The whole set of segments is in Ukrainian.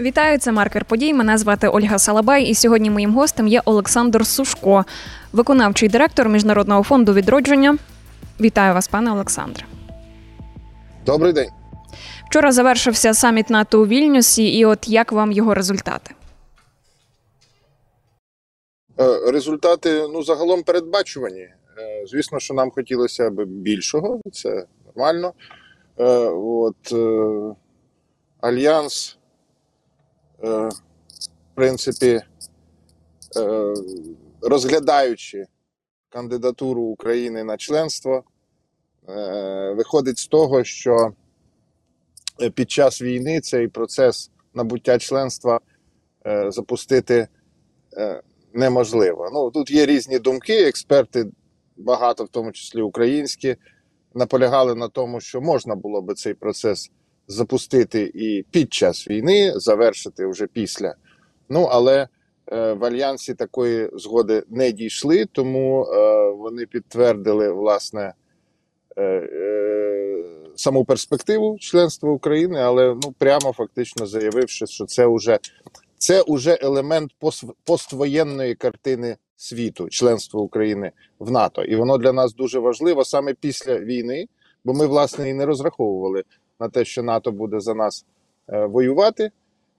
Вітаю, це маркер подій. Мене звати Ольга Салабай, і сьогодні моїм гостем є Олександр Сушко, виконавчий директор Міжнародного фонду відродження. Вітаю вас, пане Олександре. Добрий день. Вчора завершився саміт НАТО у Вільнюсі, і от як вам його результати? Е, Результати ну загалом передбачувані. Е, Звісно, що нам хотілося б більшого, це нормально. Е, От альянс, в принципі, е, розглядаючи кандидатуру України на членство, е, виходить з того, що під час війни цей процес набуття членства е, запустити е, неможливо. Ну тут є різні думки. Експерти, багато, в тому числі українські, наполягали на тому, що можна було би цей процес запустити і під час війни, завершити вже після. Ну але е, в альянсі такої згоди не дійшли, тому е, вони підтвердили власне. е, Саму перспективу членства України, але ну прямо фактично заявивши, що це вже це уже елемент пост, поствоєнної картини світу, членство України в НАТО, і воно для нас дуже важливо саме після війни, бо ми власне і не розраховували на те, що НАТО буде за нас е, воювати.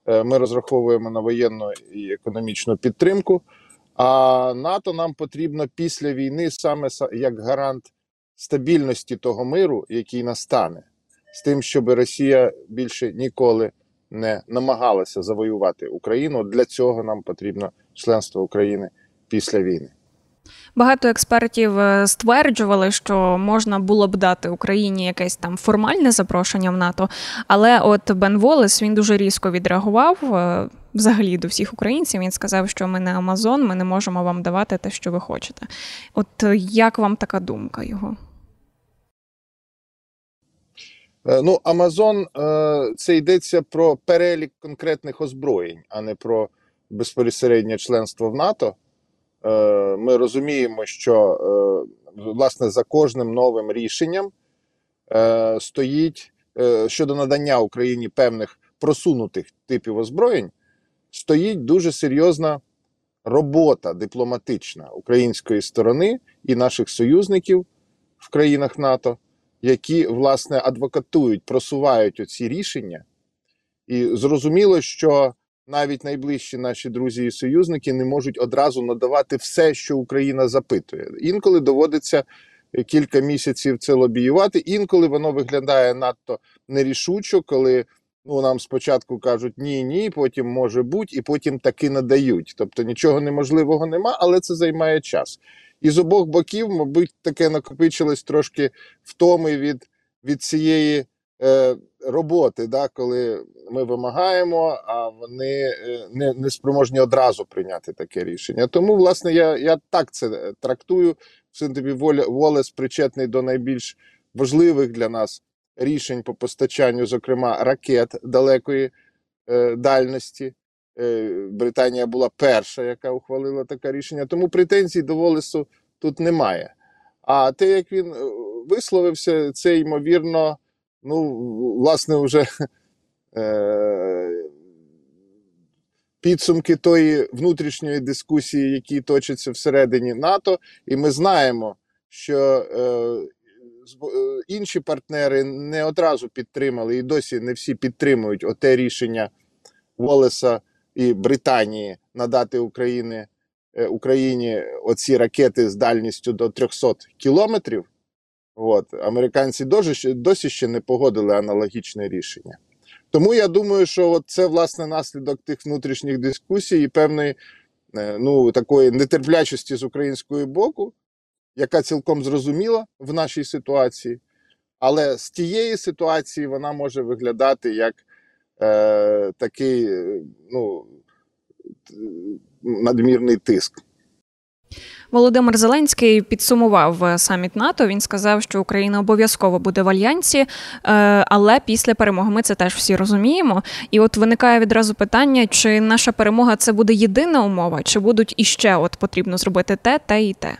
Е, ми розраховуємо на воєнну і економічну підтримку. А НАТО нам потрібно після війни саме як гарант стабільності того миру, який настане, з тим, щоб Росія більше ніколи не намагалася завоювати Україну. Для цього нам потрібно членство України після війни. Багато експертів е, стверджували, що можна було б дати Україні якесь там формальне запрошення в НАТО. Але от Бен Волес він дуже різко відреагував е, взагалі до всіх українців. Він сказав, що ми не Амазон, ми не можемо вам давати те, що ви хочете. От е, як вам така думка його? Ну, Амазон це йдеться про перелік конкретних озброєнь, а не про безпосереднє членство в НАТО. Е, Ми розуміємо, що е, власне за кожним новим рішенням е, стоїть щодо надання Україні певних просунутих типів озброєнь, стоїть дуже серйозна робота дипломатична української сторони і наших союзників в країнах НАТО які власне адвокатують, просувають оці рішення, і зрозуміло, що навіть найближчі наші друзі і союзники не можуть одразу надавати все, що Україна запитує. Інколи доводиться кілька місяців це лобіювати, інколи воно виглядає надто нерішучо, коли ну нам спочатку кажуть ні, ні, потім може бути, і потім таки надають. Тобто нічого неможливого нема, але це займає час. І з обох боків, мабуть, таке накопичилось трошки втоми від, від цієї е, роботи, да, коли ми вимагаємо, а вони е, не, не спроможні одразу прийняти таке рішення. Тому, власне, я, я так це трактую. В принципі, Волес причетний до найбільш важливих для нас рішень по постачанню, зокрема, ракет далекої е, дальності. Е, Британія була перша, яка ухвалила таке рішення. Тому претензій до Волесу тут немає. А те, як він е, висловився, це ймовірно, ну, власне, вже е, підсумки тої внутрішньої дискусії, які точаться всередині НАТО, і ми знаємо, що е, інші партнери не одразу підтримали, і досі не всі підтримують оте рішення Волеса і Британії надати Україні, Україні оці ракети з дальністю до 300 кілометрів. От американці досі, досі ще не погодили аналогічне рішення. Тому я думаю, що от це власне наслідок тих внутрішніх дискусій і певної ну, такої нетерплячості з українського боку, яка цілком зрозуміла в нашій ситуації. Але з тієї ситуації вона може виглядати як е, такий ну, надмірний тиск. Володимир Зеленський підсумував саміт НАТО. Він сказав, що Україна обов'язково буде в альянсі, е, але після перемоги ми це теж всі розуміємо. І от виникає відразу питання: чи наша перемога це буде єдина умова, чи будуть іще от потрібно зробити те, те і те.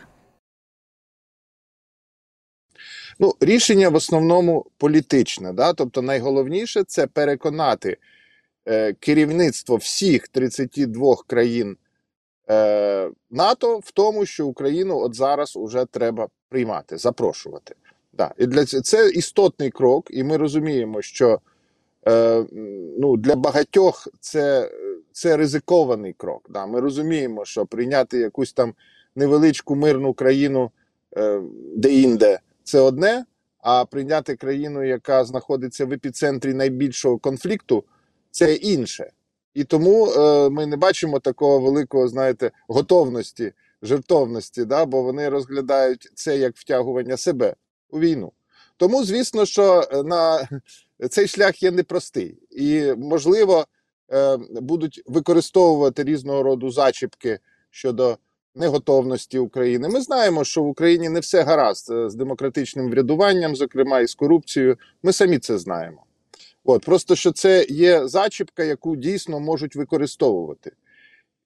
Ну, рішення в основному політичне. Да? Тобто, найголовніше це переконати е, керівництво всіх 32 країн е, НАТО в тому, що Україну от зараз уже треба приймати, запрошувати. Да. І для це істотний крок, і ми розуміємо, що е, ну, для багатьох це, це ризикований крок. Да. Ми розуміємо, що прийняти якусь там невеличку мирну країну е, де-інде це одне, а прийняти країну, яка знаходиться в епіцентрі найбільшого конфлікту, це інше. І тому е, ми не бачимо такого великого, знаєте, готовності, жертовності, да, бо вони розглядають це як втягування себе у війну. Тому, звісно, що е, на цей шлях є непростий, і можливо е, будуть використовувати різного роду зачіпки щодо неготовності України. Ми знаємо, що в Україні не все гаразд е, з демократичним врядуванням, зокрема і з корупцією. Ми самі це знаємо. От просто що це є зачіпка, яку дійсно можуть використовувати.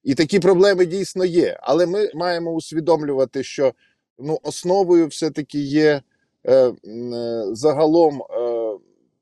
І такі проблеми дійсно є. Але ми маємо усвідомлювати, що ну, основою все-таки є е, е, загалом е,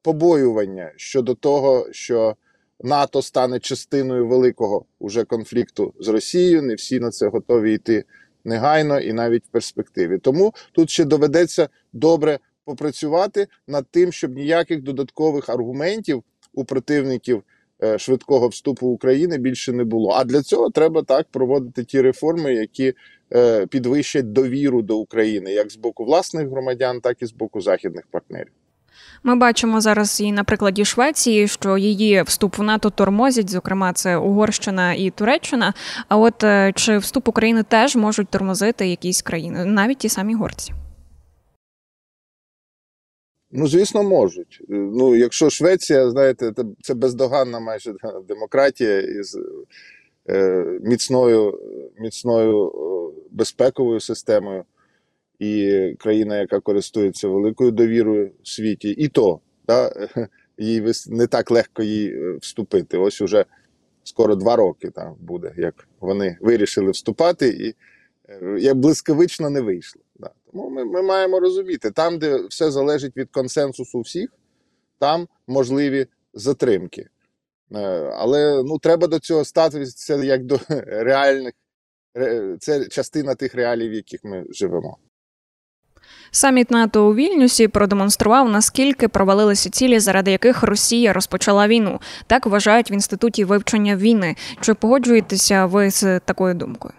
побоювання щодо того, що НАТО стане частиною великого уже конфлікту з Росією. Не всі на це готові йти негайно і навіть в перспективі. Тому тут ще доведеться добре попрацювати над тим, щоб ніяких додаткових аргументів у противників е, швидкого вступу України більше не було. А для цього треба так проводити ті реформи, які е, підвищать довіру до України, як з боку власних громадян, так і з боку західних партнерів. Ми бачимо зараз і на прикладі Швеції, що її вступ в НАТО тормозять, зокрема, це Угорщина і Туреччина. А от е, чи вступ України теж можуть тормозити якісь країни, навіть ті самі горці? Ну, звісно, можуть. Е, Ну, якщо Швеція, знаєте, це- бездоганна майже демократія із е, міцною, міцною безпековою системою, і країна, яка користується великою довірою в світі, і то да, їй не так легко їй е, вступити. Ось уже скоро два роки там буде, як вони вирішили вступати, і як блискавично не вийшло. Тому ми, ми маємо розуміти, там, де все залежить від консенсусу всіх, там можливі затримки. Е, Але ну, треба до цього ставитися як до реальних. Це частина тих реалій, в яких ми живемо. Саміт НАТО у Вільнюсі продемонстрував, наскільки провалилися цілі, заради яких Росія розпочала війну. Так вважають в інституті вивчення війни. Чи погоджуєтеся ви з такою думкою?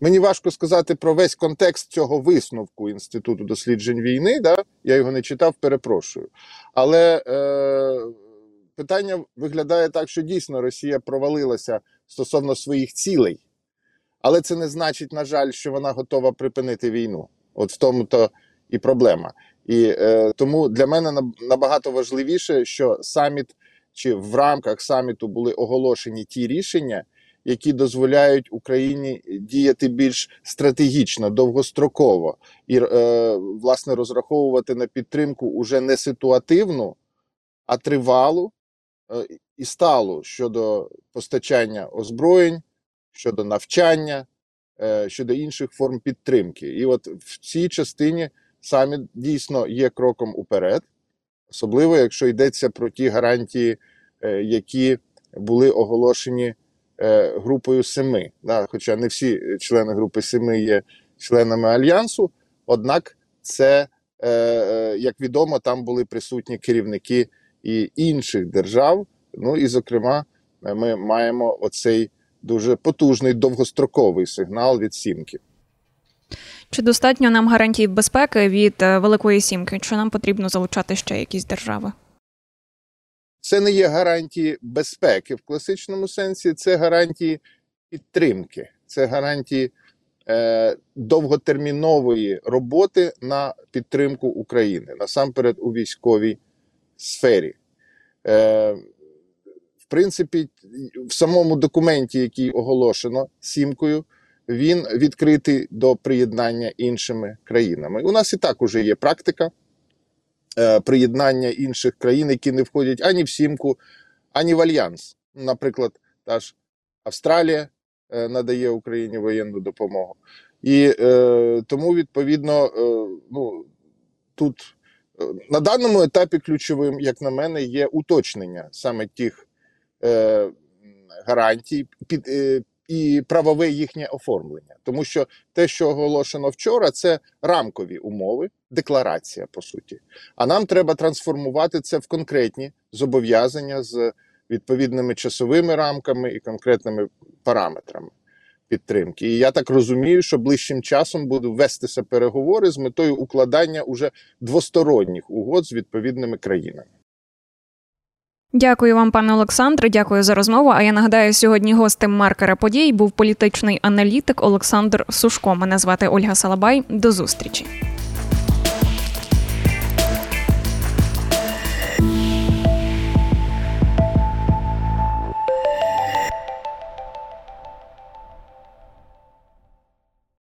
Мені важко сказати про весь контекст цього висновку Інституту досліджень війни. Да? Я його не читав, перепрошую. Але е, питання виглядає так, що дійсно Росія провалилася стосовно своїх цілей. Але це не значить, на жаль, що вона готова припинити війну. От в тому то і проблема. І е, тому для мене набагато важливіше, що саміт чи в рамках саміту були оголошені ті рішення, які дозволяють Україні діяти більш стратегічно, довгостроково і е, власне розраховувати на підтримку уже не ситуативну, а тривалу е, і сталу щодо постачання озброєнь, щодо навчання, е, щодо інших форм підтримки. І от в цій частині саміт дійсно є кроком уперед, особливо якщо йдеться про ті гарантії, е, які були оголошені групою семи. Да, хоча не всі члени групи семи є членами альянсу, однак це, е, е, як відомо, там були присутні керівники і інших держав. Ну і, зокрема, е, ми маємо оцей дуже потужний довгостроковий сигнал від сімки. Чи достатньо нам гарантій безпеки від е, Великої Сімки? Чи нам потрібно залучати ще якісь держави? Це не є гарантії безпеки в класичному сенсі, це гарантії підтримки, це гарантії е, довготермінової роботи на підтримку України, насамперед у військовій сфері. Е, в принципі, в самому документі, який оголошено сімкою, він відкритий до приєднання іншими країнами. У нас і так уже є практика приєднання інших країн, які не входять ані в сімку, ані в альянс. Наприклад, та ж Австралія е, надає Україні воєнну допомогу. І е, тому, відповідно, е, ну, тут е, на даному етапі ключовим, як на мене, є уточнення саме тих е, гарантій під, е, і правове їхнє оформлення. Тому що те, що оголошено вчора, це рамкові умови, декларація по суті. А нам треба трансформувати це в конкретні зобов'язання з відповідними часовими рамками і конкретними параметрами підтримки. І я так розумію, що ближчим часом будуть вестися переговори з метою укладання уже двосторонніх угод з відповідними країнами. Дякую вам, пане Олександре. Дякую за розмову. А я нагадаю, сьогодні гостем маркера подій був політичний аналітик Олександр Сушко. Мене звати Ольга Салабай. До зустрічі.